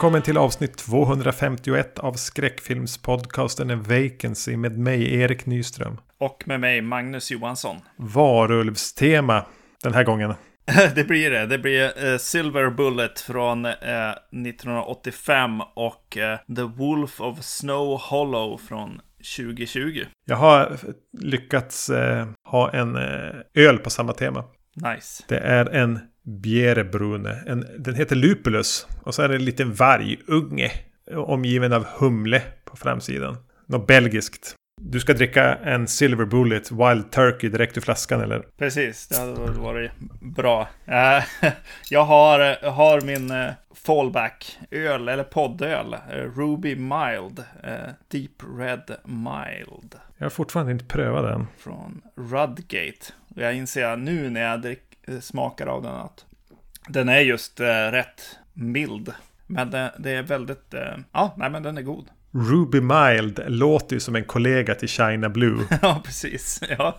Välkommen till avsnitt 251 av skräckfilmspodcasten Vacancy med mig Erik Nyström. Och med mig Magnus Johansson. Varulvstema den här gången. det blir det. Det blir uh, Silver Bullet från uh, 1985 och uh, The Wolf of Snow Hollow från 2020. Jag har lyckats ha en öl på samma tema. Nice. Det är en Bjerrebrune. En, den heter Lupulus. Och så är det en liten vargunge. Omgiven av humle på framsidan. Något belgiskt. Du ska dricka en Silver Bullet Wild Turkey direkt ur flaskan eller? Precis, det hade varit bra. Eh, jag har, har min eh, fallback-öl, eller poddöl, eh, Ruby Mild. Deep Red Mild. Jag har fortfarande inte prövat den. Från Rudgate. Och jag inser nu när jag drick, smakar av den att den är just rätt mild. Men det, det är väldigt, ja, nej men den är god. Ruby Mild låter ju som en kollega till China Blue. ja, precis. Ja.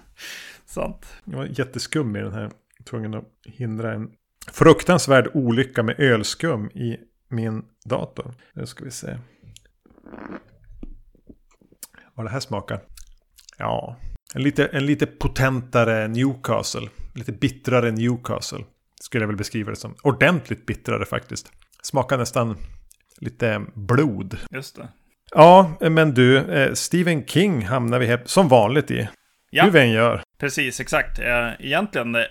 Sant. Jag var jätteskum i den här. Tvungen att hindra en fruktansvärd olycka med ölskum i min dator. Nu ska vi se. Vad det här smakar. Ja, en lite, en lite potentare Newcastle. Lite bittrare Newcastle. Skulle jag väl beskriva det som. Ordentligt bittrare faktiskt. Smakar nästan lite blod. Just det. Ja, men du, eh, Stephen King hamnar vi här som vanligt i. Ja. Hur vi än gör. Precis, exakt. Eh, egentligen, eh,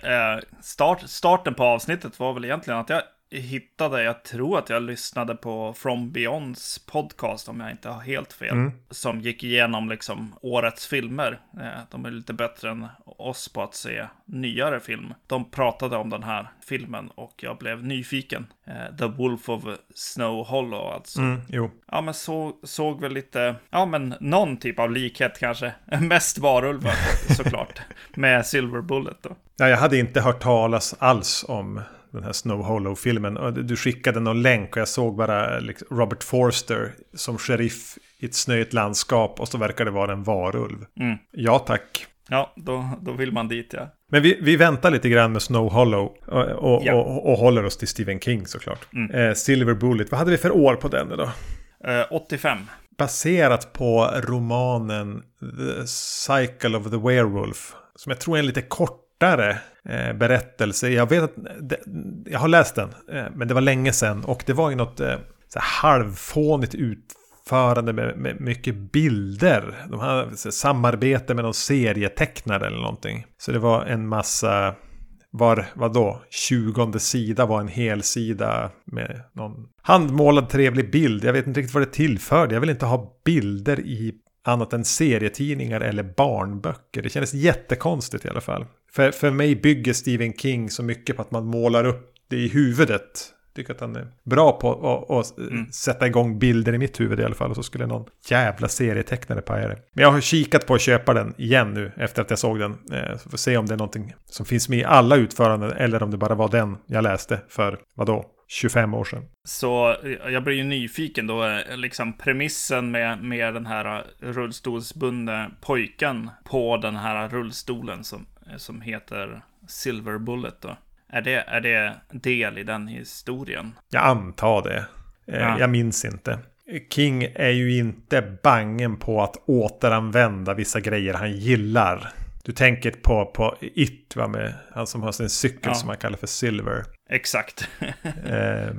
start, starten på avsnittet var väl egentligen att jag hittade, jag tror att jag lyssnade på From Beyonds podcast om jag inte har helt fel. Mm. Som gick igenom liksom årets filmer. Eh, de är lite bättre än oss på att se nyare film. De pratade om den här filmen och jag blev nyfiken. Eh, The Wolf of Snow Hollow alltså. Mm, jo. Ja men så, såg väl lite, ja men någon typ av likhet kanske. Mest varulvar såklart. med Silver Bullet då. Ja, jag hade inte hört talas alls om den här Snow Hollow-filmen. Du skickade någon länk och jag såg bara liksom Robert Forster som sheriff i ett snöigt landskap och så verkar det vara en varulv. Mm. Ja tack. Ja, då, då vill man dit ja. Men vi, vi väntar lite grann med Snow Hollow och, och, ja. och, och håller oss till Stephen King såklart. Mm. Eh, Silver Bullet, vad hade vi för år på den då? Eh, 85. Baserat på romanen The Cycle of the Werewolf. Som jag tror är en lite kort kortare eh, berättelse. Jag vet att det, jag har läst den, eh, men det var länge sedan. Och det var ju något eh, så halvfånigt utförande med, med mycket bilder. De hade så, samarbete med någon serietecknare eller någonting. Så det var en massa var, vadå, tjugonde sida var en hel sida med någon handmålad trevlig bild. Jag vet inte riktigt vad det tillförde. Jag vill inte ha bilder i annat än serietidningar eller barnböcker. Det kändes jättekonstigt i alla fall. För, för mig bygger Stephen King så mycket på att man målar upp det i huvudet. Jag tycker att han är bra på att mm. sätta igång bilder i mitt huvud i alla fall. Och så skulle någon jävla serietecknare paja det. Men jag har kikat på att köpa den igen nu efter att jag såg den. Eh, så får se om det är någonting som finns med i alla utföranden. Eller om det bara var den jag läste för, vadå, 25 år sedan. Så jag blir ju nyfiken då, eh, liksom premissen med, med den här eh, rullstolsbundne pojken på den här rullstolen som, eh, som heter Silver Bullet då. Är det, är det del i den historien? Jag antar det. Ja. Jag minns inte. King är ju inte bangen på att återanvända vissa grejer han gillar. Du tänker på, på It, va, med han som har sin cykel ja. som man kallar för Silver. Exakt. eh,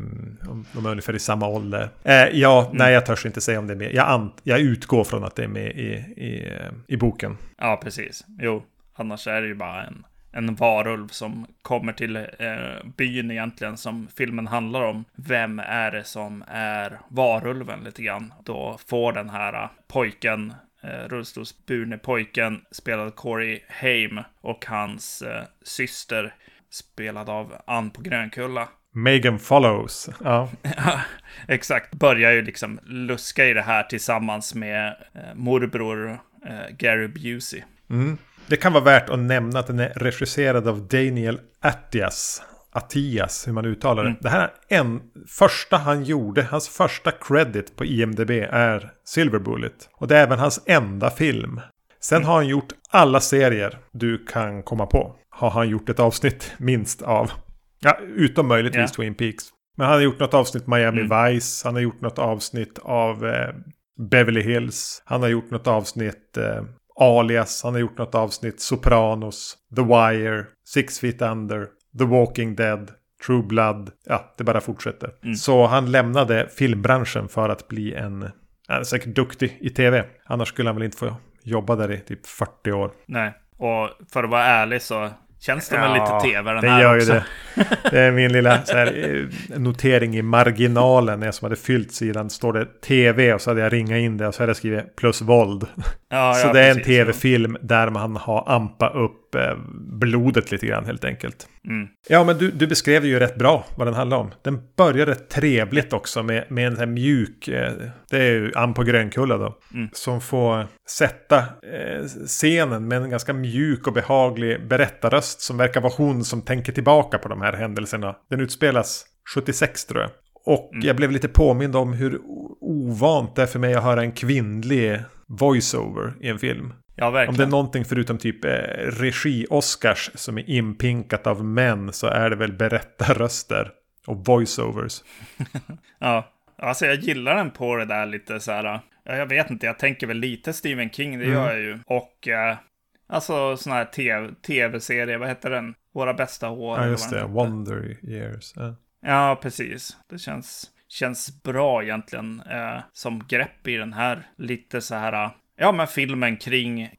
de är ungefär i samma ålder. Eh, ja, mm. nej jag törs inte säga om det är med. Jag, jag utgår från att det är med i, i, i boken. Ja, precis. Jo, annars är det ju bara en, en varulv som kommer till eh, byn egentligen som filmen handlar om. Vem är det som är varulven lite grann? Då får den här pojken eh, rullstolsburne pojken spelad Corey Haim och hans eh, syster spelad av Ann på Grönkulla. Megan Follows. Ja. exakt. Börjar ju liksom luska i det här tillsammans med eh, morbror eh, Gary Busey. Mm. Det kan vara värt att nämna att den är regisserad av Daniel Attias. Attias, hur man uttalar det. Mm. Det här är en första han gjorde, hans första credit på IMDB är Silver Bullet. Och det är även hans enda film. Sen mm. har han gjort alla serier du kan komma på har han gjort ett avsnitt minst av. Ja, utom möjligtvis yeah. Twin Peaks. Men han har gjort något avsnitt Miami mm. Vice. Han har gjort något avsnitt av eh, Beverly Hills. Han har gjort något avsnitt eh, Alias. Han har gjort något avsnitt Sopranos. The Wire. Six Feet Under. The Walking Dead. True Blood. Ja, det bara fortsätter. Mm. Så han lämnade filmbranschen för att bli en... Han är säkert duktig i tv. Annars skulle han väl inte få jobba där i typ 40 år. Nej, och för att vara ärlig så Känns det ja, med lite tv den det här gör också? Ju det. det är min lilla här, eh, notering i marginalen. När jag som hade fyllt sidan står det tv och så hade jag ringat in det och så hade jag skrivit plus våld. Ja, så ja, det är precis, en tv-film där man har ampa upp eh, blodet lite grann helt enkelt. Mm. Ja, men du, du beskrev ju rätt bra vad den handlar om. Den börjar rätt trevligt också med, med en sån här mjuk, eh, det är ju Ann på Grönkulla då, mm. som får sätta eh, scenen med en ganska mjuk och behaglig berättarröst som verkar vara hon som tänker tillbaka på de här händelserna. Den utspelas 76 tror jag. Och mm. jag blev lite påmind om hur ovant det är för mig att höra en kvinnlig voiceover i en film. Ja, verkligen. Om det är någonting förutom typ eh, regi-Oscars som är inpinkat av män så är det väl berättarröster och voiceovers. ja, alltså jag gillar den på det där lite så här. Ja, jag vet inte, jag tänker väl lite Stephen King, det mm. gör jag ju. Och eh, alltså sån här tv-serie, vad heter den? Våra bästa år. Ja, just det, Wonder Years. Ja. ja, precis. Det känns, känns bra egentligen eh, som grepp i den här lite så här Ja, men filmen kring, eh,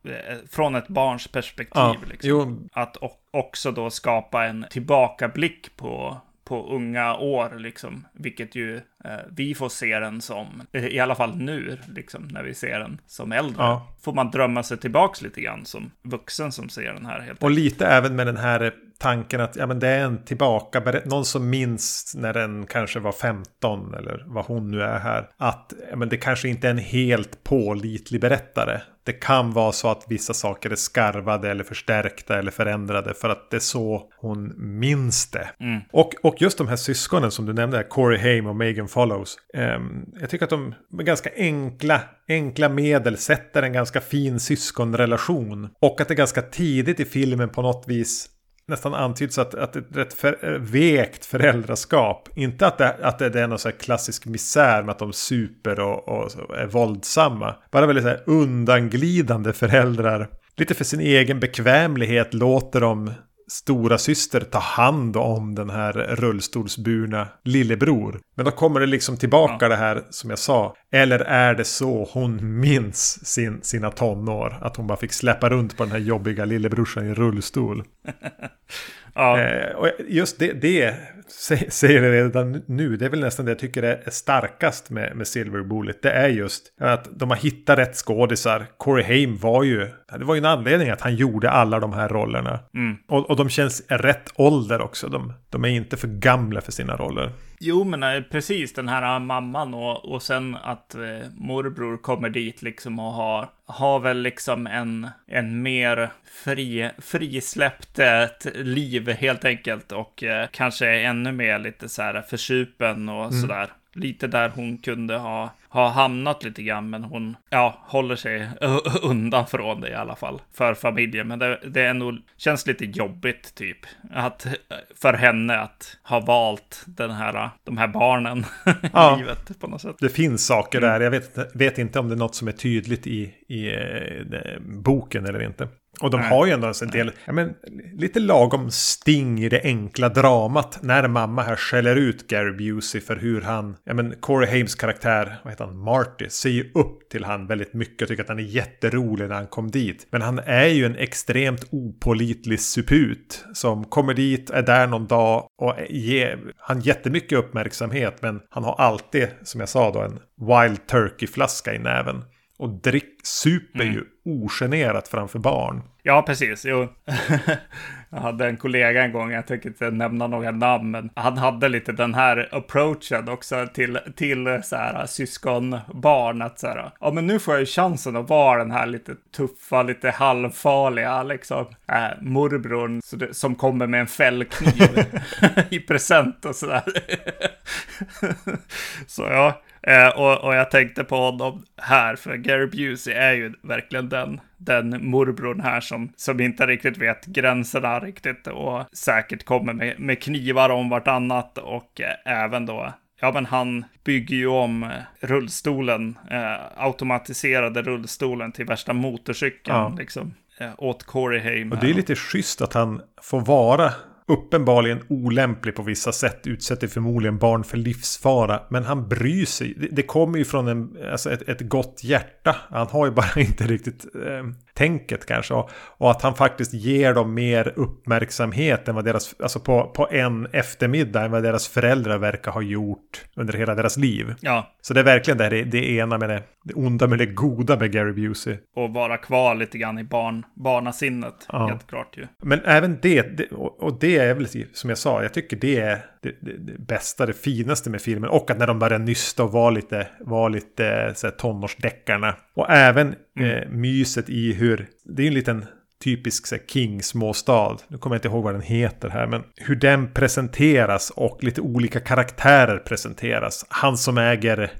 från ett barns perspektiv. Ja, liksom. Att också då skapa en tillbakablick på, på unga år, liksom. Vilket ju eh, vi får se den som, eh, i alla fall nu, liksom, när vi ser den som äldre. Ja. Får man drömma sig tillbaks lite grann som vuxen som ser den här. Helt och lite även med den här tanken att ja, men det är en tillbaka, någon som minns när den kanske var 15 eller vad hon nu är här. Att ja, men det kanske inte är en helt pålitlig berättare. Det kan vara så att vissa saker är skarvade eller förstärkta eller förändrade för att det är så hon minns det. Mm. Och, och just de här syskonen som du nämnde, Corey Haim och Megan Follows. Eh, jag tycker att de med ganska enkla, enkla medel sätter en ganska fin syskonrelation. Och att det ganska tidigt i filmen på något vis nästan antyds att, att ett rätt för, eh, vekt föräldraskap. Inte att det, att det är någon så här klassisk misär med att de super och, och är våldsamma. Bara väldigt så här undanglidande föräldrar. Lite för sin egen bekvämlighet låter de stora syster ta hand om den här rullstolsburna lillebror. Men då kommer det liksom tillbaka ja. det här som jag sa. Eller är det så hon minns sin, sina tonår? Att hon bara fick släppa runt på den här jobbiga lillebrorsan i rullstol. ja. eh, och just det, det säger jag redan nu. Det är väl nästan det jag tycker är starkast med, med Silver Bullet. Det är just att de har hittat rätt skådisar. Corey Haim var ju, det var ju en anledning att han gjorde alla de här rollerna. Mm. Och, och de känns rätt ålder också. De, de är inte för gamla för sina roller. Jo, men eh, precis den här mamman och, och sen att eh, morbror kommer dit liksom och har, har väl liksom en, en mer fri, frisläppt ett liv helt enkelt och eh, kanske ännu mer lite så här försupen och mm. sådär lite där hon kunde ha, ha hamnat lite grann, men hon ja, håller sig undan från det i alla fall för familjen. Men det, det är nog, känns lite jobbigt typ att, för henne att ha valt den här, de här barnen ja, i livet på något sätt. Det finns saker där. Jag vet, vet inte om det är något som är tydligt i, i eh, boken eller inte. Och de Nej. har ju ändå en del, ja, men, lite lagom sting i det enkla dramat. När mamma här skäller ut Gary Busey för hur han, ja men Corey Hames karaktär, vad heter han, Marty, ser ju upp till han väldigt mycket och tycker att han är jätterolig när han kom dit. Men han är ju en extremt opolitlig suput som kommer dit, är där någon dag och ger han jättemycket uppmärksamhet. Men han har alltid, som jag sa då, en Wild Turkey-flaska i näven. Och drick, super mm. ju ogenerat framför barn. Ja, precis. Jo. jag hade en kollega en gång, jag tänker inte nämna några namn, men han hade lite den här approachen också till, till så här syskonbarn. Att så här, ja men nu får jag ju chansen att vara den här lite tuffa, lite halvfarliga liksom äh, morbrorn som kommer med en fällkniv i present och sådär. så ja, Eh, och, och jag tänkte på honom här, för Gary Busey är ju verkligen den, den morbrorn här som, som inte riktigt vet gränserna riktigt och säkert kommer med, med knivar om vartannat och eh, även då Ja, men han bygger ju om eh, rullstolen, eh, automatiserade rullstolen till värsta motorcykeln, ja. liksom, eh, åt Corey Haim. Och det är lite schysst att han får vara uppenbarligen olämplig på vissa sätt, utsätter förmodligen barn för livsfara. Men han bryr sig. Det, det kommer ju från en, alltså ett, ett gott hjärta. Han har ju bara inte riktigt eh, tänket kanske. Och, och, att han faktiskt ger dem mer uppmärksamhet än vad deras, alltså på, på en eftermiddag än vad deras föräldrar verkar ha gjort under hela deras liv. Ja. Så det är verkligen det, det ena med det, det onda med det goda med Gary Busey. Och vara kvar lite grann i barn, barnasinnet, ja. helt klart ju. Men även det, det och det är väl som jag sa, jag tycker det är det, det, det, bästa, det finaste med filmen. Och att när de börjar nysta och vara lite, var lite så här, tonårsdeckarna. Och även mm. eh, myset i hur, det är en liten typisk så här, King småstad. Nu kommer jag inte ihåg vad den heter här. Men hur den presenteras och lite olika karaktärer presenteras. Han som äger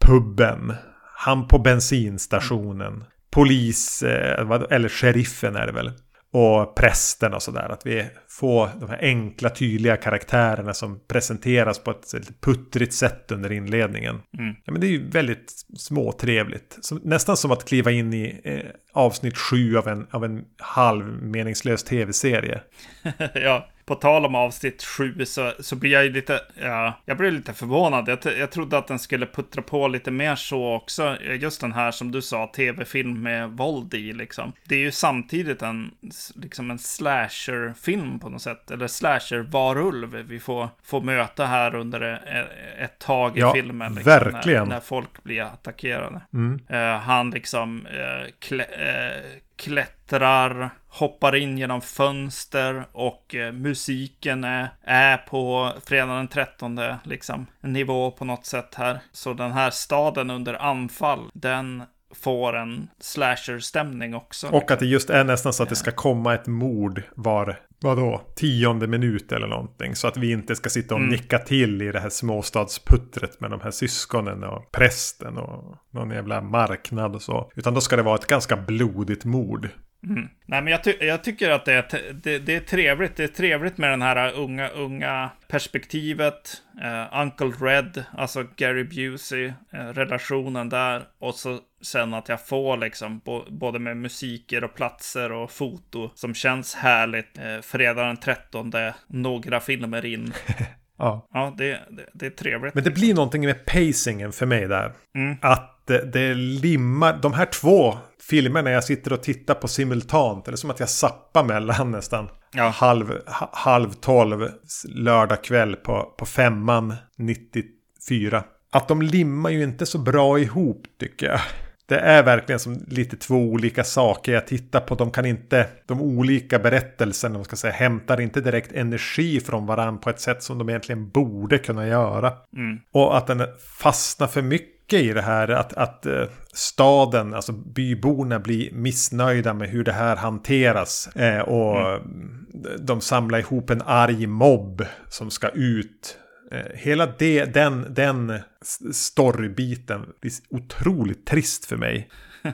puben. Han på bensinstationen. Polis, eh, eller sheriffen är det väl och prästen och sådär. Att vi får de här enkla tydliga karaktärerna som presenteras på ett puttrigt sätt under inledningen. Mm. Ja, men det är ju väldigt småtrevligt. Som, nästan som att kliva in i eh, avsnitt sju av en, av en halvmeningslös tv-serie. ja, på tal om avsnitt sju så, så blir jag ju lite, ja, jag blir lite förvånad. Jag, jag trodde att den skulle puttra på lite mer så också. Just den här som du sa, tv-film med våld i liksom. Det är ju samtidigt en, liksom en slasher-film på något sätt. Eller slasher-varulv vi får, får möta här under ett, ett tag i ja, filmen. Liksom, verkligen. När, när, folk blir attackerade. Mm. Uh, han liksom uh, klä, uh, klättrar, hoppar in genom fönster och musiken är, är på fredag den 13 liksom nivå på något sätt här. Så den här staden under anfall, den får en slasher-stämning också. Och att det just är nästan så att det ska komma ett mord var, vadå, tionde minut eller någonting. Så att vi inte ska sitta och mm. nicka till i det här småstadsputtret med de här syskonen och prästen och någon jävla marknad och så. Utan då ska det vara ett ganska blodigt mord. Mm. Nej, men jag, ty jag, tycker att det är, det, det, är trevligt. Det är trevligt med den här unga, unga perspektivet. Uh, Uncle Red, alltså Gary Busey, uh, relationen där. Och så sen att jag får liksom både med musiker och platser och foto som känns härligt. Uh, fredag den 13, några filmer in. ja, ja det, det, det, är trevligt. Men det blir någonting med pacingen för mig där. Mm. Att det, det limmar, de här två filmer när jag sitter och tittar på simultant. Eller som att jag sappar mellan nästan. Ja. Halv, halv tolv lördag kväll på, på femman 94. Att de limmar ju inte så bra ihop tycker jag. Det är verkligen som lite två olika saker jag tittar på. De kan inte, de olika berättelserna, de ska säga, hämtar inte direkt energi från varandra på ett sätt som de egentligen borde kunna göra. Mm. Och att den fastnar för mycket mycket i det här att, att eh, staden, alltså byborna blir missnöjda med hur det här hanteras. Eh, och mm. de samlar ihop en arg mobb som ska ut. Eh, hela det, den, den storybiten blir otroligt trist för mig.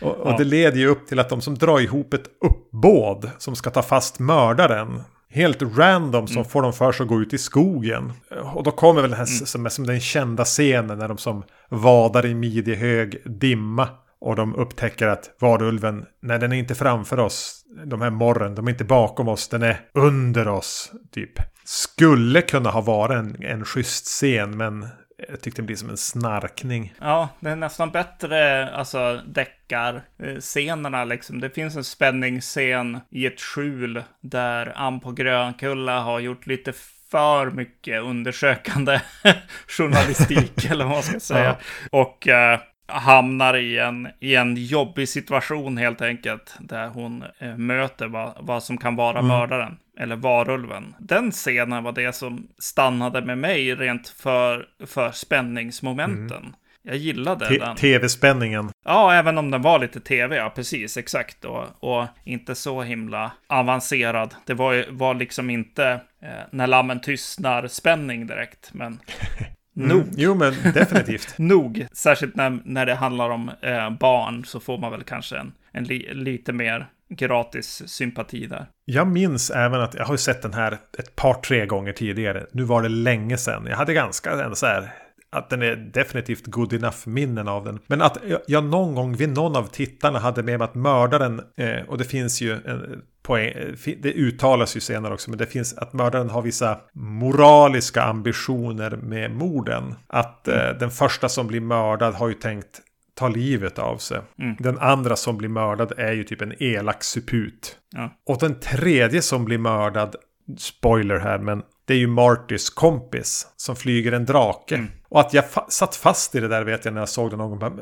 Och, och ja. det leder ju upp till att de som drar ihop ett uppbåd som ska ta fast mördaren helt random som mm. får dem för sig att gå ut i skogen. Och då kommer väl den här mm. som, som den kända scenen när de som vadar i midjehög dimma. Och de upptäcker att varulven, nej den är inte framför oss. De här morren, de är inte bakom oss, den är under oss. Typ. Skulle kunna ha varit en, en schysst scen, men jag tyckte det blir som en snarkning. Ja, det är nästan bättre, alltså deckar-scenerna liksom. Det finns en spänningsscen i ett skjul där Ann på Grönkulla har gjort lite för mycket undersökande journalistik, eller vad man ska säga. Ja. Och eh, hamnar i en, i en jobbig situation helt enkelt. Där hon eh, möter vad, vad som kan vara mm. mördaren. Eller varulven. Den scenen var det som stannade med mig rent för, för spänningsmomenten. Mm. Jag gillade T den. Tv-spänningen. Ja, även om den var lite tv, ja precis, exakt. Och, och inte så himla avancerad. Det var, var liksom inte eh, när lammen tystnar spänning direkt. Men Nog. Jo, men definitivt. Nog. Särskilt när, när det handlar om eh, barn så får man väl kanske en, en li, lite mer gratis sympati där. Jag minns även att jag har sett den här ett par, tre gånger tidigare. Nu var det länge sedan. Jag hade ganska en så här att den är definitivt good enough minnen av den. Men att jag någon gång vid någon av tittarna hade med mig att mördaren, eh, och det finns ju en poäng, eh, det uttalas ju senare också, men det finns att mördaren har vissa moraliska ambitioner med morden. Att eh, den första som blir mördad har ju tänkt ta livet av sig. Mm. Den andra som blir mördad är ju typ en elak suput. Ja. Och den tredje som blir mördad, spoiler här, men det är ju Martys kompis som flyger en drake. Mm. Och att jag fa satt fast i det där vet jag när jag såg det någon gång.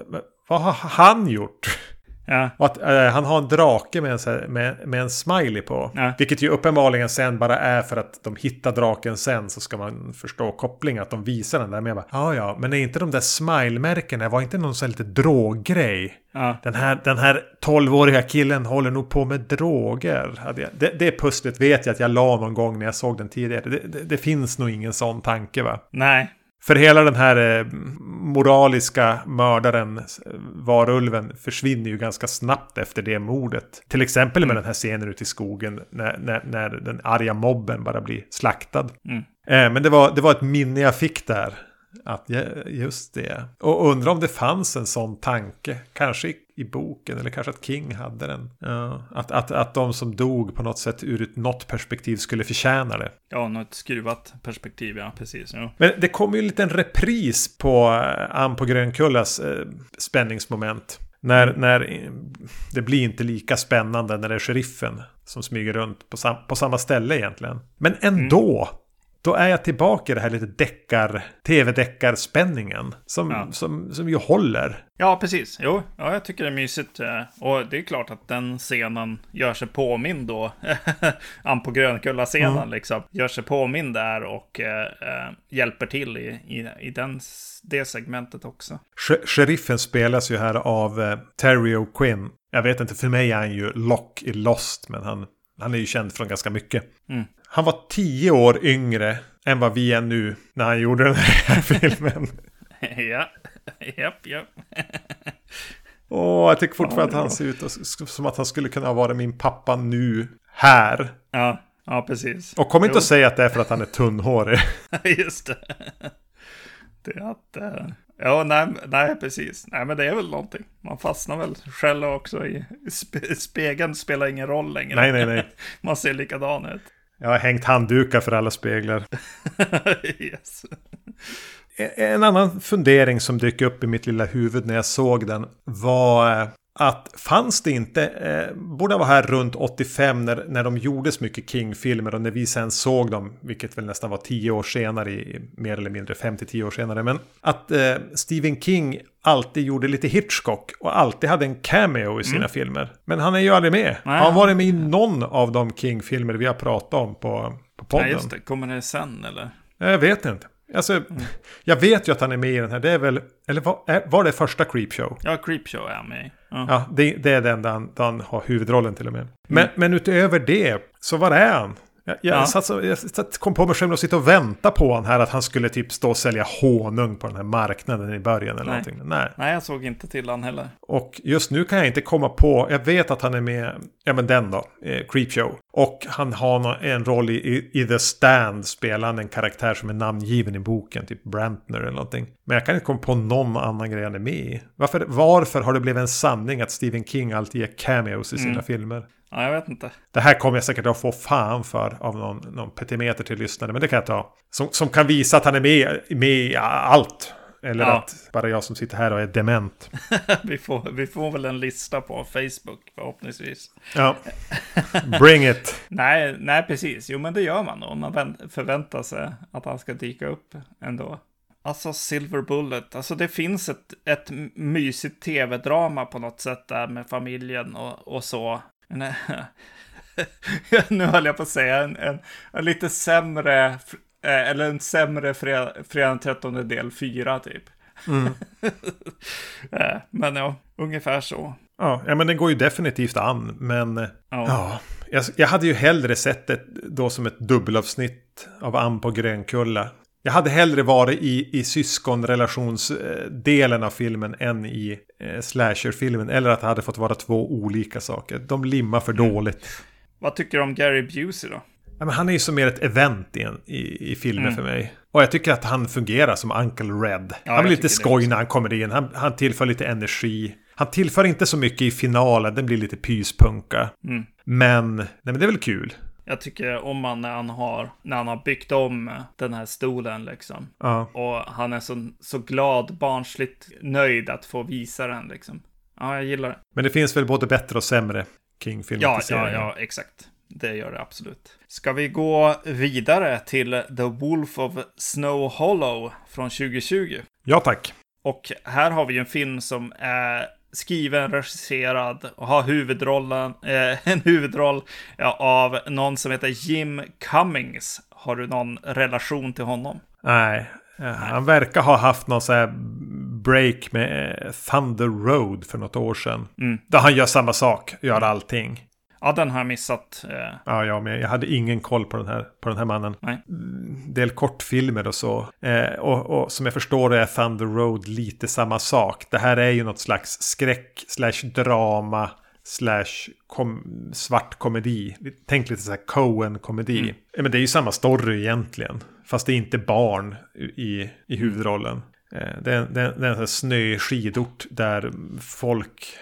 Vad har han gjort? Ja. Att eh, han har en drake med en, här, med, med en smiley på. Ja. Vilket ju uppenbarligen sen bara är för att de hittar draken sen så ska man förstå kopplingen. Att de visar den där. Men jag bara, ja ja, men är inte de där smile-märkena, var inte någon sån här lite droggrej? Ja. Den här, den här 12-åriga killen håller nog på med droger. Det, det pusslet vet jag att jag la någon gång när jag såg den tidigare. Det, det, det finns nog ingen sån tanke va? Nej. För hela den här eh, moraliska mördaren, eh, varulven, försvinner ju ganska snabbt efter det mordet. Till exempel med den här scenen ute i skogen när, när, när den arga mobben bara blir slaktad. Mm. Eh, men det var, det var ett minne jag fick där. Att, just det. Och undrar om det fanns en sån tanke. Kanske i, i boken eller kanske att King hade den. Ja, att, att, att de som dog på något sätt ur ett något perspektiv skulle förtjäna det. Ja, något skruvat perspektiv, ja. Precis. Ja. Men det kommer ju en liten repris på eh, Ann på Grönkullas eh, spänningsmoment. När, när eh, det blir inte lika spännande när det är sheriffen som smyger runt på, sam på samma ställe egentligen. Men ändå. Då är jag tillbaka i det här lite deckar, tv-deckarspänningen. Som, Ja. som, som ju håller. Ja, precis. Jo, ja, jag tycker det är mysigt. eh, Och det är klart att den scenen gör sig påmind då. Ann på Grönkulla-scenen Mm. liksom. Gör sig påmind där och eh, eh, hjälper till i, i, i den, det segmentet också. Sh- Sheriffen spelas ju här av eh, Terry O'Quinn. Jag vet inte, för mig är han ju Lock i Lost, men han, han är ju känd från ganska mycket. Mm. Han var tio år yngre än vad vi är nu när han gjorde den här filmen. ja, japp, japp. Och jag tycker fortfarande Ja, att han ser ut som att han skulle kunna vara min pappa nu, här. Ja, ja precis. Och kom inte Jo. att säga att det är för att han är tunnhårig. Just det. Det är att... eh, Ja, nej, nej, precis. Nej, men det är väl någonting. Man fastnar väl själv också i spe, spegeln spelar ingen roll längre. nej, nej, nej. Man ser likadan ut. Jag har hängt handdukar för alla speglar. yes. En annan fundering som dök upp i mitt lilla huvud när jag såg den var eh, att fanns det inte, eh, borde vara här runt 85 när, när de gjorde så mycket King-filmer och när vi sen såg dem, vilket väl nästan var 10 år senare, i, mer eller mindre 5-10 år senare, men att eh, Stephen King alltid gjorde lite Hitchcock och alltid hade en cameo i sina filmer. Men han är ju aldrig med. Nej. Han varit med i någon av de King-filmer vi har pratat om på, på podden? Nej, just det. Kommer det sen eller? Jag vet inte. Alltså, jag vet ju att han är med i den här. Det är väl, eller var, var det första Creepshow? Ja, Creepshow är han med i. ja. Ja, det, det är den där han, där han har huvudrollen till och med. Men, men utöver det, så var är han? Jag, jag, Ja. satt, jag satt, kom på mig själv och sitta och vänta på han här att han skulle typ stå och sälja honung på den här marknaden i början eller Nej. någonting. Nej. Nej, jag såg inte till han heller. Och just nu kan jag inte komma på, jag vet att han är med, ja men den då, eh, Creepshow. Och han har en roll i, i, i The Stand, spelar han en karaktär som är namngiven i boken, typ Brantner eller någonting. Men jag kan inte komma på någon annan grej han är med i. Varför, varför har det blivit en sanning att Stephen King alltid ger cameos i sina Mm. filmer? Ja, jag vet inte. Det här kommer jag säkert att få fan för av någon, någon petimeter till lyssnare, men det kan jag ta. Som, som kan visa att han är med, med i allt. Eller Ja. att bara jag som sitter här och är dement. vi, får, vi får väl en lista på Facebook förhoppningsvis. Ja. Bring it. Nej, nej, precis. Jo, men det gör man om man vänt- förväntar sig att han ska dyka upp ändå. Alltså Silver Bullet, alltså det finns ett, ett mysigt tv-drama på något sätt där med familjen och, och så. Men, eh, nu höll jag på att säga en, en, en lite sämre, eh, eller en sämre Fredag den 13 del 4 typ. Eh, Men ja, ungefär så. Ja, ja, men det går ju definitivt an. Men Ja. ja, jag, jag hade ju hellre sett det då som ett dubbelavsnitt av Ann på Grönkulla. Jag hade hellre varit i, i syskonrelationsdelen av filmen än i eh, slasherfilmen. Eller att det hade fått vara två olika saker. De limmar för Mm. dåligt. Vad tycker du om Gary Busey då? Ja, men han är ju som mer ett event i, i, i filmen Mm. för mig. Och jag tycker att han fungerar som Uncle Red. Ja, han blir lite skoj när han kommer in. Han, han tillför lite energi. Han tillför inte så mycket i finalen. Den blir lite pyspunka. Mm. Men, nej, men det är väl kul. Jag tycker om han när han har, när han har byggt om den här stolen liksom. Ja. Och han är så, så glad, barnsligt nöjd att få visa den liksom. Ja, jag gillar det. Men det finns väl både bättre och sämre Ja, ja, King-filmatiseringar. ja, exakt. Det gör det absolut. Ska vi gå vidare till The Wolf of Snow Hollow från 2020? ja, tack. Och här har vi en film som är skriven, regisserad och har huvudrollen, eh, en huvudroll ja, av någon som heter Jim Cummings. Har du någon relation till honom? Nej. Ja, Han verkar ha haft någon sån här break med eh, Thunder Road för något år sedan. Mm. Där han gör samma sak, gör allting. Ja, den har jag missat. Eh, Ja, jag med. Jag hade ingen koll på den här, på den här mannen. Nej. Mm, Del kortfilmer och så. Eh, och, och som jag förstår det är Thunder Road lite samma sak. Det här är ju något slags skräck slash drama slash kom, svart komedi. Tänk lite så här Coen-komedi. Mm. Men det är ju samma story egentligen. Fast det är inte barn i, i huvudrollen. Eh, det, är, det, är, det är en sån här snöig skidort där folk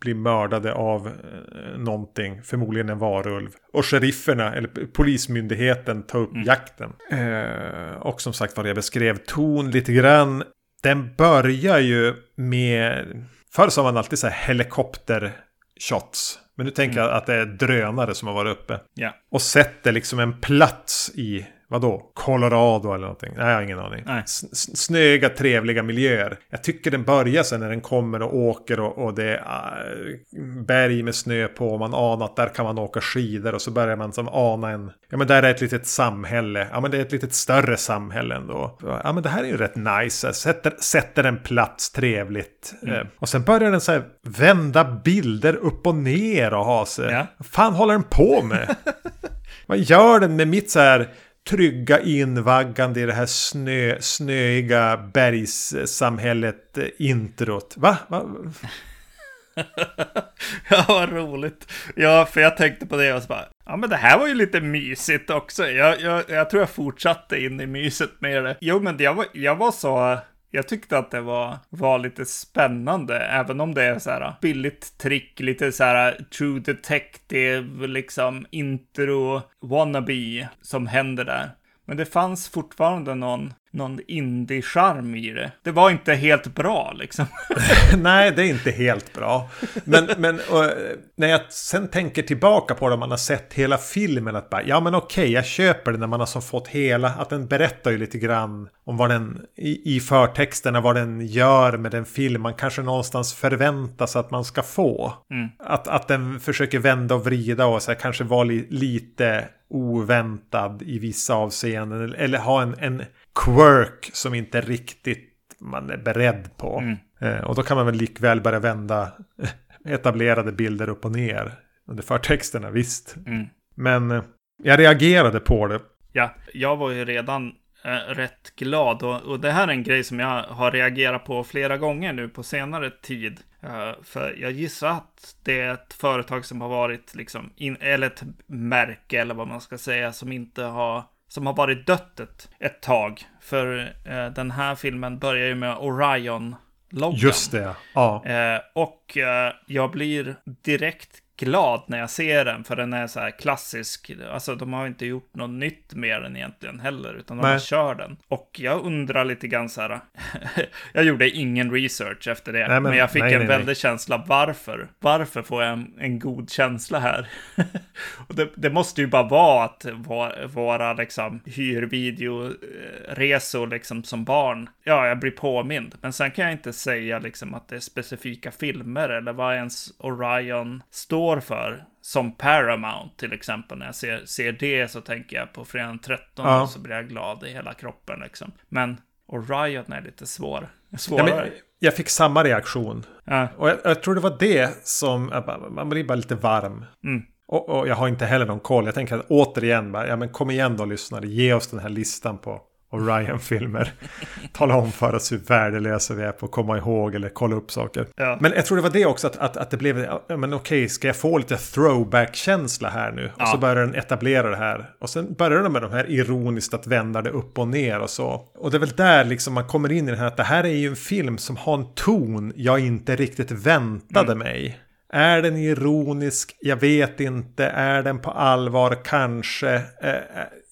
blir mördade av eh, någonting, förmodligen en varulv. Och sherifferna, eller polismyndigheten, tar upp jakten. Eh, och som sagt vad jag beskrev ton lite grann. Den börjar ju med... Förr sa man alltid så här helikopter-shots. Men nu tänker jag att det är drönare som har varit uppe. ja, Och sätter liksom en plats i, vadå? Colorado eller någonting. Nej, jag har ingen aning. Nej. S- s- Snöiga, trevliga miljöer. Jag tycker den börjar sen när den kommer och åker och, och det är äh, berg med snö på. Och man anar att där kan man åka skidor. Och så börjar man som ana en... Ja, men där är ett litet samhälle. Ja, men det är ett litet större samhälle ändå. Ja, men det här är ju rätt nice. Sätter, sätter en plats trevligt. Eh, och sen börjar den så här vända bilder upp och ner och ha sig. Ja. Vad fan håller den på med? Vad gör den med mitt så här trygga invaggande i det här snö, snöiga bergssamhället eh, introt? Va? Va? ja, vad roligt. Ja, för jag tänkte på det och så bara, ja men det här var ju lite mysigt också. Jag, jag, jag tror jag fortsatte in i myset med det. Jo, men jag var, jag var så, jag tyckte att det var, var lite spännande, även om det är så här ah, billigt trick, lite så här ah, true detective, liksom intro wannabe som händer där. Men det fanns fortfarande någon, någon indie-charm i det. Det var inte helt bra liksom. Nej, det är inte helt bra. Men, men och, när jag sen tänker tillbaka på det, man har sett hela filmen, att bara, ja men okej, jag köper det när man har så fått hela, att den berättar ju lite grann om vad den, i, i förtexterna, vad den gör med den film man kanske någonstans förväntas att man ska få. Mm. Att, att den försöker vända och vrida och så här, kanske vara li, lite oväntad i vissa avseenden. Eller, eller ha en, en quirk som inte riktigt man är beredd på. Mm. Eh, och då kan man väl likväl börja vända etablerade bilder upp och ner. Under förtexterna, visst. Mm. Men eh, jag reagerade på det. Ja, jag var ju redan eh, rätt glad och, och det här är en grej som jag har reagerat på flera gånger nu på senare tid. Eh, för jag gissar att det är ett företag som har varit liksom, in, eller ett märke eller vad man ska säga, som inte har som har varit dött ett, ett tag. För eh, den här filmen börjar ju med Orion-loggan. Just det, ja. Eh, och eh, jag blir direkt glad när jag ser den, för den är så här klassisk. Alltså de har inte gjort något nytt med den egentligen heller, utan de Nej. kör den. Och jag undrar lite grann så här, jag gjorde ingen research efter det, Nej, men, men- jag fick nej, en nej. väldig känsla, varför? Varför får jag en, en god känsla här? och det, det måste ju bara vara att våra, våra liksom hyrvideoresor liksom som barn, ja, jag blir påmind. Men sen kan jag inte säga liksom att det är specifika filmer eller vad ens Orion står för. Som Paramount till exempel. När jag ser, ser det så tänker jag på fredagen den 13 Ja. och så blir jag glad i hela kroppen liksom. Men Orion är lite svår. ja Svårare. men, jag fick samma reaktion. Ja, Och jag, jag tror det var det som, bara- man blir bara lite varm. Mm. Och, och jag har inte heller någon koll. Jag tänker att återigen, bara, ja men kom igen då lyssnare, ge oss den här listan på och Ryan-filmer. Tala om för oss hur värdelösa vi är på att komma ihåg eller kolla upp saker. Ja. Men jag tror det var det också att, att, att det blev, ja, men okej, ska jag få lite throwback-känsla här nu? Och så börjar den etablera det här. Och sen börjar de med de här ironiskt att vända det upp och ner och så. Och det är väl där liksom man kommer in i det här att det här är ju en film som har en ton jag inte riktigt väntade Mm. mig. Är den ironisk? Jag vet inte. Är den på allvar? Kanske. Eh, eh,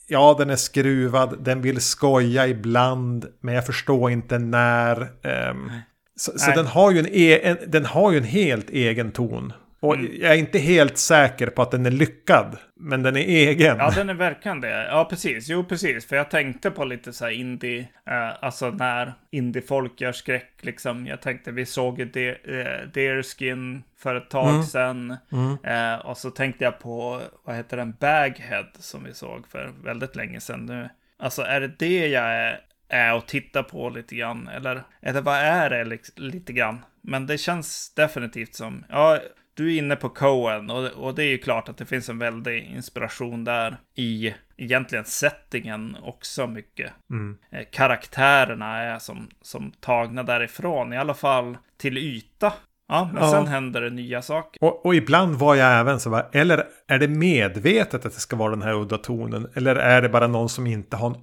ja, den är skruvad. Den vill skoja ibland. Men jag förstår inte när. Ehm, så så den, har ju en, e en, den har ju en helt egen ton. Och Mm. jag är inte helt säker på att den är lyckad. Men den är egen. Ja, den är verkligen det. Ja, precis. Jo, precis. För jag tänkte på lite så här indie, eh, alltså när indie-folk gör skräck liksom. Jag tänkte, vi såg ju De- eh, Deerskin för ett tag Mm. sedan. Eh, och så tänkte jag på, vad heter den, Baghead som vi såg för väldigt länge sedan nu. Alltså, är det det jag är, är och tittar på lite grann? Eller, eller vad är det lite grann? Men det känns definitivt som, ja, du är inne på Coen och, och det är ju klart att det finns en väldig inspiration där i egentligen settingen också mycket. Mm. Eh, karaktärerna är som, som tagna därifrån, i alla fall till yta. Ja, men Ja. sen händer det nya saker. Och, och ibland var jag även så va, eller är det medvetet att det ska vara den här udda tonen? Eller är det bara någon som inte har en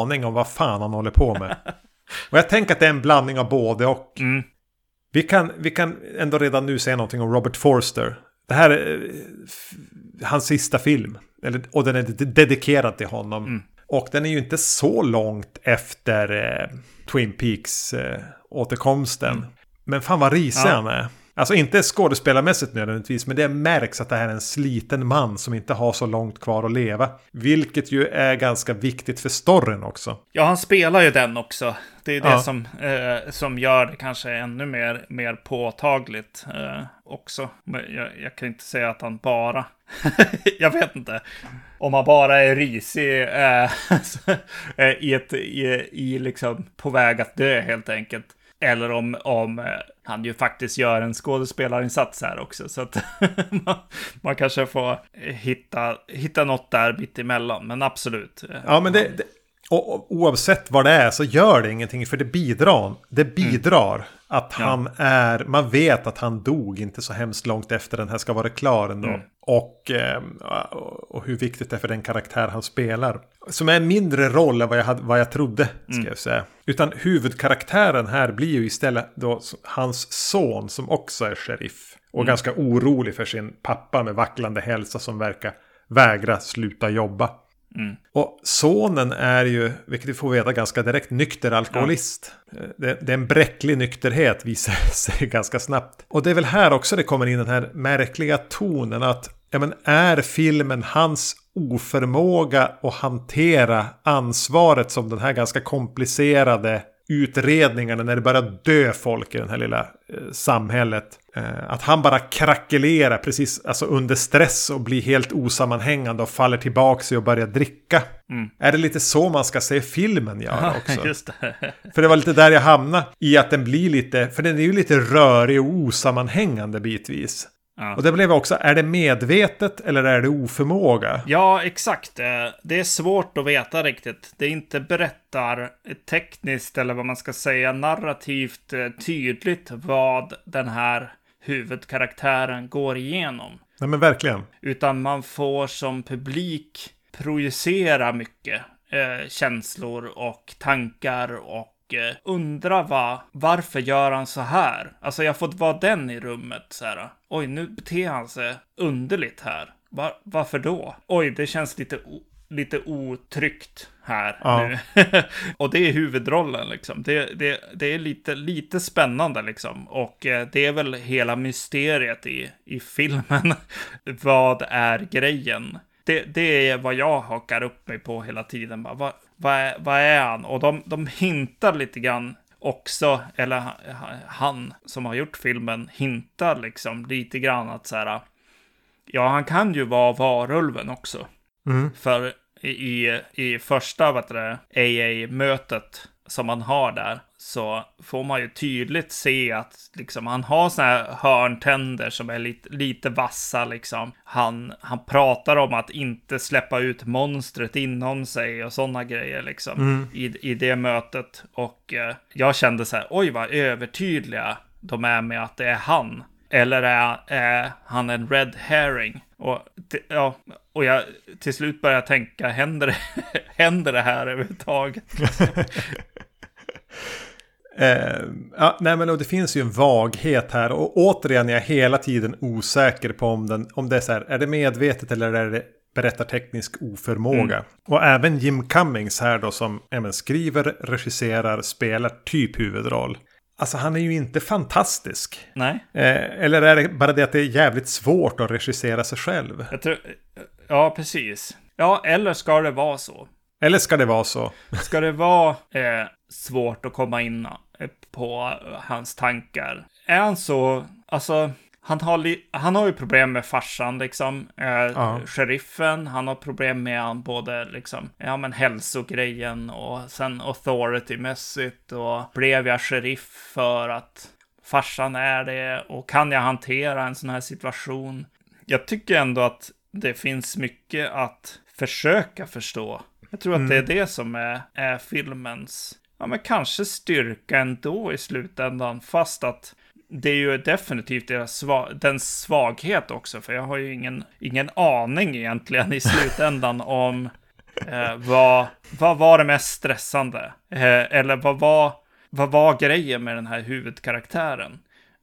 aning om vad fan han håller på med? och jag tänker att det är en blandning av både och. Mm. Vi kan, vi kan ändå redan nu säga någonting om Robert Forster. Det här är eh, hans sista film. Eller, och den är de- dedikerad till honom. Mm. Och den är ju inte så långt efter eh, Twin Peaks eh, återkomsten. Men fan vad risig Mm. Ja. han är. Alltså inte skådespelarmässigt nödvändigtvis, men det märks att det här är en sliten man som inte har så långt kvar att leva. Vilket ju är ganska viktigt för storyn också. Ja, han spelar ju den också. Det är det Ja. som, eh, som gör det kanske ännu mer, mer påtagligt eh, också. Men jag, jag kan inte säga att han bara... jag vet inte. Om han bara är risig eh, eh, i, ett, i, i liksom på väg att dö helt enkelt. Eller om, om eh, han ju faktiskt gör en skådespelarinsats här också. Så att man, man kanske får hitta, hitta något där mitt emellan. Men absolut. Ja, men det, det och, oavsett vad det är så gör det ingenting för det bidrar. Det bidrar att Ja. han är, man vet att han dog inte så hemskt långt efter den här ska vara klar ändå. Mm. Och, eh, och hur viktigt det är för den karaktär han spelar. Som är en mindre roll än vad jag, hade, vad jag trodde, ska Mm. jag säga. Utan huvudkaraktären här blir ju istället då hans son som också är sheriff. Och Mm. ganska orolig för sin pappa med vacklande hälsa som verkar vägra sluta jobba. Mm. Och sonen är ju, vilket vi får veta ganska direkt, nykter alkoholist. Eh, Det, det är en bräcklig nykterhet visar sig ganska snabbt. Och det är väl här också det kommer in den här märkliga tonen att ja, men är filmen hans oförmåga att hantera ansvaret som den här ganska komplicerade utredningarna när det börjar dö folk i det här lilla eh, samhället. Eh, att han bara krackelerar precis alltså under stress och blir helt osammanhängande och faller tillbaka sig och börjar dricka. Mm. Är det lite så man ska se filmen göra också? Just det. För det var lite där jag hamnade i att den blir lite, för den är ju lite rörig och osammanhängande bitvis. Ja. Och det blev också, är det medvetet eller är det oförmåga? Ja, exakt. Eh, Det är svårt att veta riktigt. Det inte berättar tekniskt eller vad man ska säga narrativt eh, tydligt vad den här huvudkaraktären går igenom. Nej men verkligen. Utan man får som publik projicera mycket eh, känslor och tankar och eh, undra vad, varför gör han så här? Alltså jag fått vara den i rummet så här. Oj, nu beter han sig underligt här. Var, varför då? Oj, det känns lite, lite otryggt här Ja. nu. och det är huvudrollen liksom. Det, det, det är lite, lite spännande liksom. Och eh, det är väl hela mysteriet i, i filmen. vad är grejen? Det, det är vad jag hakar upp mig på hela tiden. Bara, vad, vad, är, vad är han? Och de, de hintar lite grann också, eller ha- han som har gjort filmen hintar liksom lite grann att så här. Ja, han kan ju vara varulven också. Mm. För i, i första vad det, AA-mötet som han har där så får man ju tydligt se att liksom, han har såna här hörntänder som är lite, lite vassa. Liksom. Han, han pratar om att inte släppa ut monstret inom sig och sådana grejer liksom, mm. i, i det mötet. Och eh, jag kände så här, oj vad övertydliga de är med att det är han. Eller är, är han en red herring? Och, ja, och jag till slut börjar tänka, händer det, händer det här överhuvudtaget? eh, ja, nej men och det finns ju en vaghet här och återigen är jag hela tiden osäker på om, den, om det är så här, är det medvetet eller är det berättarteknisk oförmåga. Mm. Och även Jim Cummings här då som även skriver, regisserar, spelar typ huvudroll. Alltså han är ju inte fantastisk. Nej. Eh, eller är det bara det att det är jävligt svårt att regissera sig själv? Tror, ja, precis. Ja, eller ska det vara så? Eller ska det vara så? Ska det vara eh, svårt att komma in på hans tankar? Är han så, alltså, han har, han har ju problem med farsan, liksom. Eh, ja. Sheriffen, han har problem med både, liksom, ja men hälsogrejen och sen authority-mässigt och blev jag sheriff för att farsan är det och kan jag hantera en sån här situation? Jag tycker ändå att det finns mycket att försöka förstå. Jag tror mm. att det är mm. det som är, är filmens, ja men kanske styrka ändå i slutändan, fast att det är ju definitivt deras sva den svaghet också, för jag har ju ingen, ingen aning egentligen i slutändan om eh, vad, vad var det mest stressande? Eh, eller vad var, vad var grejen med den här huvudkaraktären?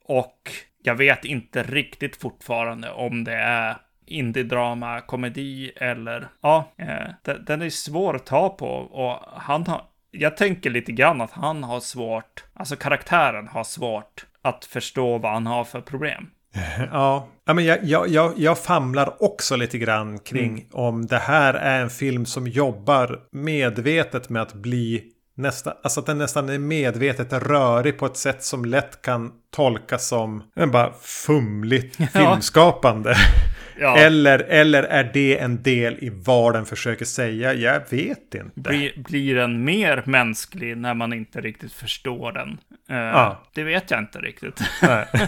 Och jag vet inte riktigt fortfarande om det är indie-drama, komedi eller ja, eh, den är svår att ta på och han har, jag tänker lite grann att han har svårt, alltså karaktären har svårt att förstå vad han har för problem. Ja, men jag, jag, jag, jag famlar också lite grann kring mm. om det här är en film som jobbar medvetet med att bli nästan, alltså att den nästan är medvetet rörig på ett sätt som lätt kan tolkas som en bara fumligt filmskapande. Ja. Eller, eller är det en del i vad den försöker säga? Jag vet inte. Blir, blir den mer mänsklig när man inte riktigt förstår den? Uh, ja. Det vet jag inte riktigt. Nej,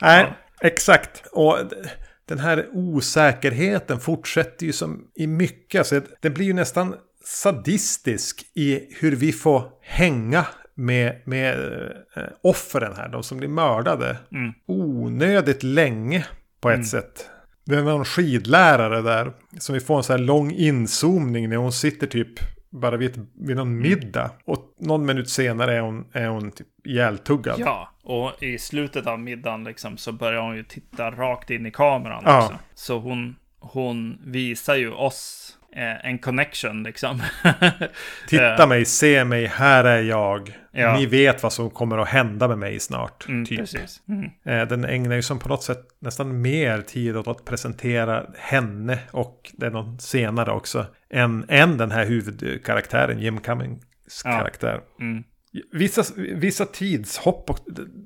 Nej ja. exakt. Och den här osäkerheten fortsätter ju som i mycket. Alltså, det blir ju nästan sadistisk i hur vi får hänga med, med äh, offren här, de som blir mördade. Mm. Onödigt länge på ett mm. sätt. Det är någon skidlärare där som vi får en så här lång inzoomning när hon sitter typ bara vid, vid någon mm. middag. Och någon minut senare är hon, är hon typ ihjältuggad. Ja, och i slutet av middagen liksom så börjar hon ju titta rakt in i kameran ja. också. Så hon, hon visar ju oss en connection liksom. Titta eh. mig, se mig, här är jag. Ja. Ni vet vad som kommer att hända med mig snart. Mm, typ. Mm. Eh, den ägnar ju som på något sätt nästan mer tid åt att presentera henne och det är någon senare också. Än, än den här huvudkaraktären, Jim Cummings ja. karaktär. Mm. Vissa, vissa tidshopp, och,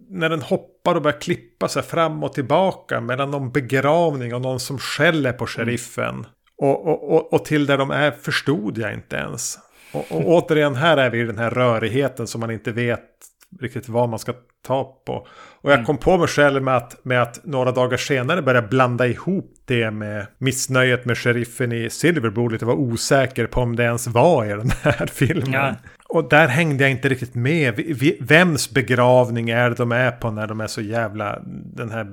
när den hoppar och börjar klippa sig fram och tillbaka mellan någon begravning och någon som skäller på sheriffen. Och, och, och, och, till där de är förstod jag inte ens. Och, och återigen, här är vi i den här rörigheten som man inte vet riktigt vad man ska ta på. Och jag mm. kom på mig själv med att, med att några dagar senare börja blanda ihop det med missnöjet med sheriffen i Silverbull. Jag var osäker på om det ens var i den här filmen. Ja. Och där hängde jag inte riktigt med. Vems begravning är det de är på när de är så jävla... Den här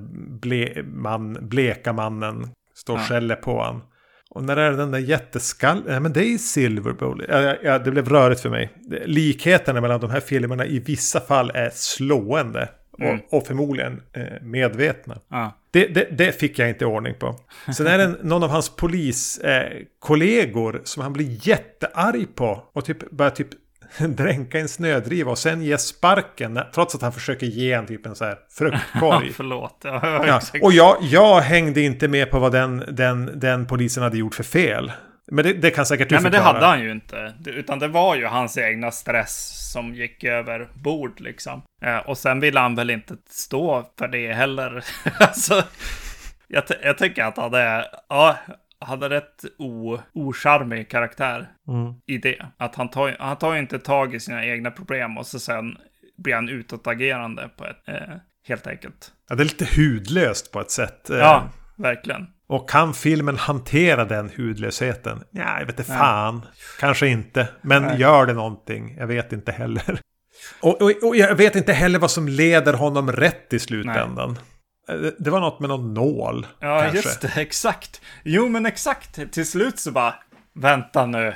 ble, man, bleka mannen står ja. skäller på honom. Och när är den där jätteskall... Ja, men det är Silver Bowl. Ja, ja, det blev rörigt för mig. Likheterna mellan de här filmerna i vissa fall är slående. Mm. Och, och, förmodligen eh, medvetna. Ah. Det, det, det, fick jag inte ordning på. Sen är det någon av hans poliskollegor eh, som han blir jättearg på. Och typ börjar typ dränka en snödriva och sen ge sparken trots att han försöker ge en typ en så här fruktkorg. Förlåt. Ja, ja. Och jag, jag hängde inte med på vad den, den, den polisen hade gjort för fel. Men det, det kan säkert du Nej, men det hade han ju inte. Utan det var ju hans egna stress som gick över bord liksom. Eh, och sen ville han väl inte stå för det heller. alltså, jag, jag tycker att han är... Ja, hade rätt o, ocharmig karaktär Mm. i det. Att han tar, han tar inte tag i sina egna problem och så sen blir han utåtagerande på ett, eh, helt enkelt. Ja, det är lite hudlöst på ett sätt. eh, Ja, verkligen. Och kan filmen hantera den hudlösheten? Ja, jag vet inte fan. Kanske inte. Men Nej. gör det någonting? Jag vet inte heller. Och, och, och jag vet inte heller vad som leder honom rätt i slutändan. Eh, Det, det var något med någon nål. Ja, kanske. just det, exakt. Jo, men exakt. Till slut så bara, vänta nu.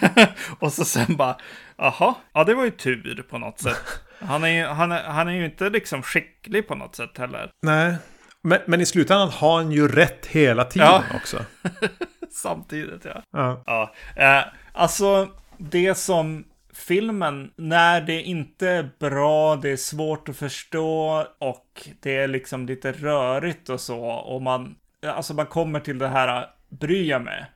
och så sen bara, jaha, ja det var ju tur på något sätt. Han är, ju- han, är, han är ju inte liksom skicklig på något sätt heller. Nej. Men, men i slutändan har han ju rätt hela tiden Ja. också. Samtidigt, ja. Ja. Ja, eh, alltså det som filmen, när det inte är bra, det är svårt att förstå och det är liksom lite rörigt och så och man, alltså man kommer till det här, bryr jag mig?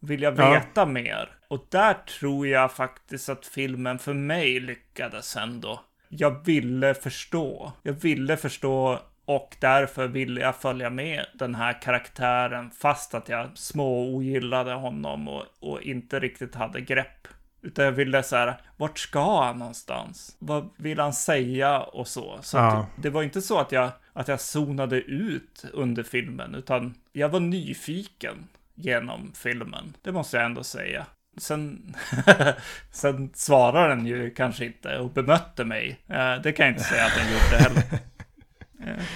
Vill jag Ja. veta mer? Och där tror jag faktiskt att filmen för mig lyckades ändå. Jag ville förstå. Jag ville förstå och därför ville jag följa med den här karaktären fast att jag små ogillade honom och, och inte riktigt hade grepp. Utan jag ville så här, vart ska han någonstans? Vad vill han säga och så? Så Ja. det var inte så att jag, att jag zonade ut under filmen, utan jag var nyfiken genom filmen. Det måste jag ändå säga. Sen, sen svarar den ju kanske inte och bemötte mig. Eh, Det kan jag inte säga att den gjorde heller.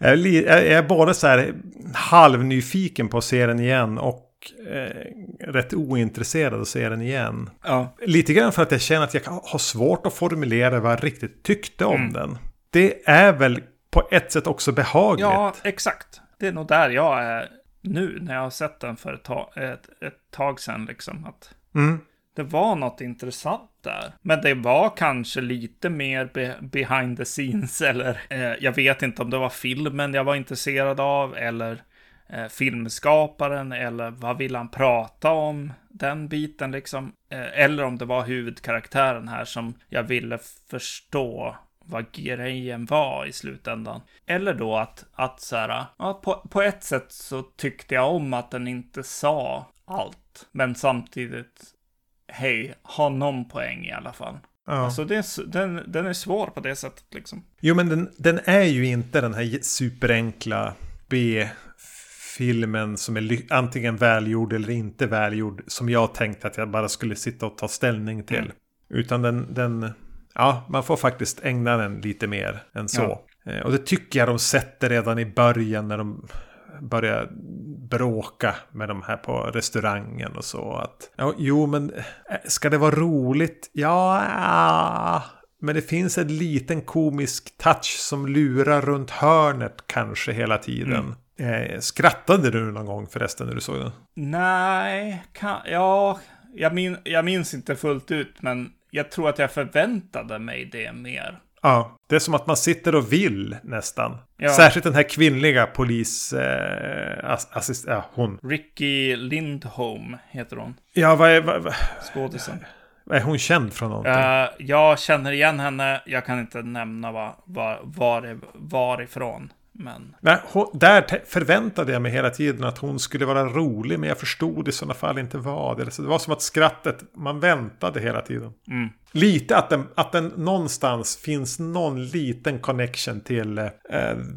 Jag, är både så här halvnyfiken på att se den igen och eh, rätt ointresserad att se den igen. Ja, Lite grann för att jag känner att jag har svårt att formulera vad jag riktigt tyckte om Mm. den. Det är väl på ett sätt också behagligt. ja exakt. Det är nog där jag är nu när jag har sett den för ett tag, ett, ett tag sedan. Liksom, att Mm. det var något intressant där. Men det var kanske lite mer be behind the scenes eller eh, jag vet inte om det var filmen jag var intresserad av eller eh, filmskaparen eller vad vill han prata om? Den biten liksom. Eh, eller om det var huvudkaraktären här som jag ville förstå vad grejen var i slutändan. Eller då att, att så här, ja, på, på ett sätt så tyckte jag om att den inte sa allt. Men samtidigt, hej, ha någon poäng i alla fall. Ja. Alltså det är, den, den är svår på det sättet liksom. Jo, men den, den är ju inte den här superenkla B-filmen som är antingen välgjord eller inte välgjord. Som jag tänkte att jag bara skulle sitta och ta ställning till. Mm. Utan den, den, ja, man får faktiskt ägna den lite mer än så. Eh, Och det tycker jag de sätter redan i början när de börjar bråka med de här på restaurangen och så. Att, ja, jo, men eh, ska det vara roligt? Ja, ja, men det finns en liten komisk touch som lurar runt hörnet kanske hela tiden. Eh, skrattade du någon gång förresten när du såg den? Nej, kan, ja, jag, min, jag minns inte fullt ut, men jag tror att jag förväntade mig det mer. Ja, det är som att man sitter och vill nästan. Ja. Särskilt den här kvinnliga polis... Eh, ass, assist, ja, hon. Ricky Lindholm heter hon, Ja, vad är, vad, vad, skådisen. är hon känd från någonting? Eh, jag känner igen henne, jag kan inte nämna var, var, var, varifrån. Men Nej, där förväntade jag mig hela tiden att hon skulle vara rolig, men jag förstod i sådana fall inte vad. Det var som att skrattet, man väntade hela tiden. mm, Lite att den, att den någonstans finns någon liten connection till, eh,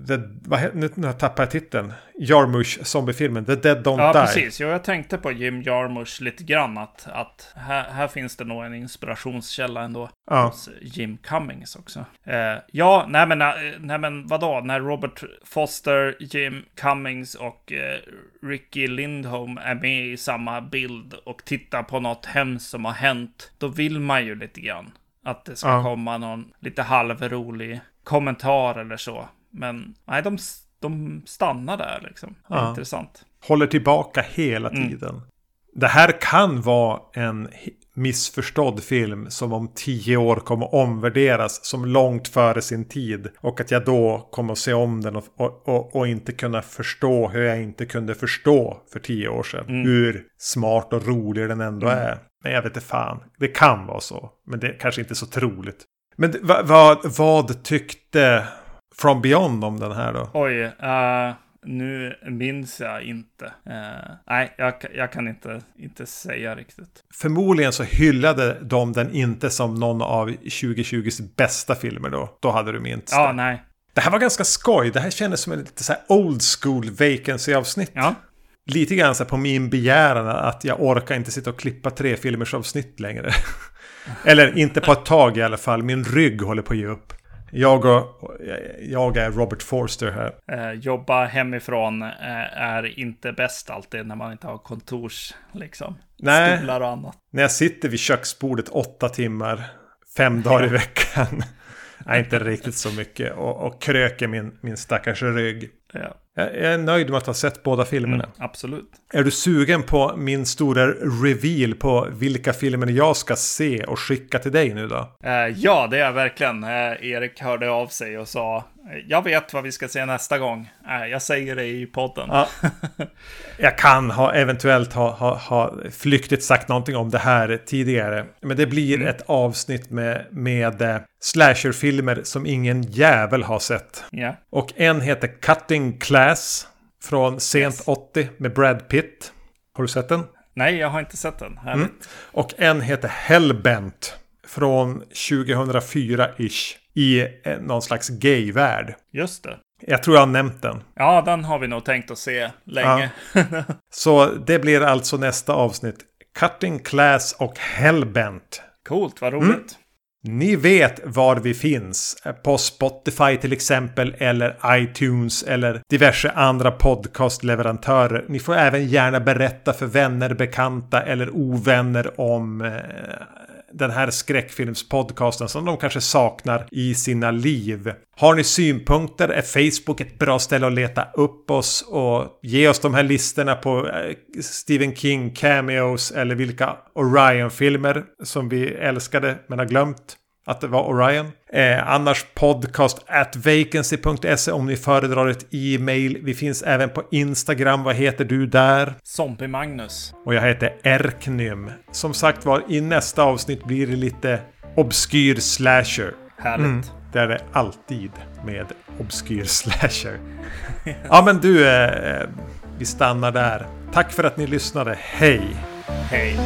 the, vad, nu, nu tappar jag titeln, Jarmusch zombiefilmen, The Dead Don't ja, Die. precis. Jo, jag tänkte på Jim Jarmusch lite grann. Att, att här, här finns det nog en inspirationskälla ändå. Ja. hos Jim Cummings också. Eh, ja, nej men, eh, nej men vadå? När Robert Foster, Jim Cummings och eh, Ricky Lindholm är med i samma bild och tittar på något hemskt som har hänt, då vill man ju lite grann att det ska Ja. komma någon lite halvrolig kommentar eller så. Men nej, de, de stannar där liksom. Ja. Intressant. Håller tillbaka hela Mm. Det här kan vara en missförstådd film som om tio år kommer omvärderas som långt före sin tid. Och att jag då kommer att se om den och, och, och, inte kunna förstå hur jag inte kunde förstå för tio år sedan. Mm. Hur smart och rolig den ändå är. Men jag vet inte fan. Det kan vara så. Men det är kanske inte så troligt. Men vad, vad, vad tyckte From Beyond om den här då? Oj, eh, nu minns jag inte. Eh, nej, jag, jag kan inte, inte säga riktigt. Förmodligen så hyllade de den inte som någon av 2020s bästa filmer då. Då hade du minst Ja, det. nej. Det här var ganska skoj. Det här kändes som ett lite så här old school vacancy-avsnitt. Ja, Lite grann så här på min begäran att jag orkar inte sitta och klippa tre filmers avsnitt längre. Eller inte på ett tag i alla fall. Min rygg håller på att ge upp. Jag, och, jag är Robert Forster här. eh, jobba hemifrån eh, är inte bäst alltid när man inte har kontors, liksom. Nej. Stolar och annat. När jag sitter vid köksbordet åtta timmar, fem dagar i veckan. Nej, inte riktigt så mycket. Och, och kröker min, min stackars rygg. Ja, Jag är nöjd med att ha sett båda filmerna. mm, absolut. Är du sugen på min stora reveal på vilka filmer jag ska se och skicka till dig nu då? Eh, ja, det är jag verkligen. Eh, Erik hörde av sig och sa jag vet vad vi ska se nästa gång. Eh, jag säger det i podden. Ja. Jag kan ha eventuellt ha, ha, ha flyktigt sagt någonting om det här tidigare. Men det blir ett avsnitt med, med eh, slasherfilmer som ingen jävel har sett. Ja. Och en heter Cutting Class från sent Yes. 80 med Brad Pitt. Har du sett den? Nej, jag har inte sett den. Mm. Och en heter Hellbent från 2004-ish i eh, någon slags gay-värld. Just det. Jag tror jag har nämnt den. Ja, den har vi nog tänkt att se länge. Så det blir alltså nästa avsnitt. Cutting Class och Hellbent. Coolt, vad roligt. Ni vet var vi finns. På Spotify till exempel. Eller iTunes. Eller diverse andra podcastleverantörer. Ni får även gärna berätta för vänner, bekanta eller ovänner om eh, den här skräckfilmspodcasten som de kanske saknar i sina liv. Har ni synpunkter är Facebook ett bra ställe att leta upp oss och ge oss de här listorna på eh, Stephen King cameos eller vilka Orion-filmer som vi älskade men har glömt att det var Orion. Eh, annars podcast at vacancy.se om ni föredrar ett e-mail. Vi finns även på Instagram. Vad heter du där? Zombie-Magnus. Och jag heter Erknym. Som sagt var, i nästa avsnitt blir det lite obskyr slasher. Härligt. Det är det alltid med obskyr slasher. ja men du, eh, vi stannar där. Tack för att ni lyssnade. Hej! Hej.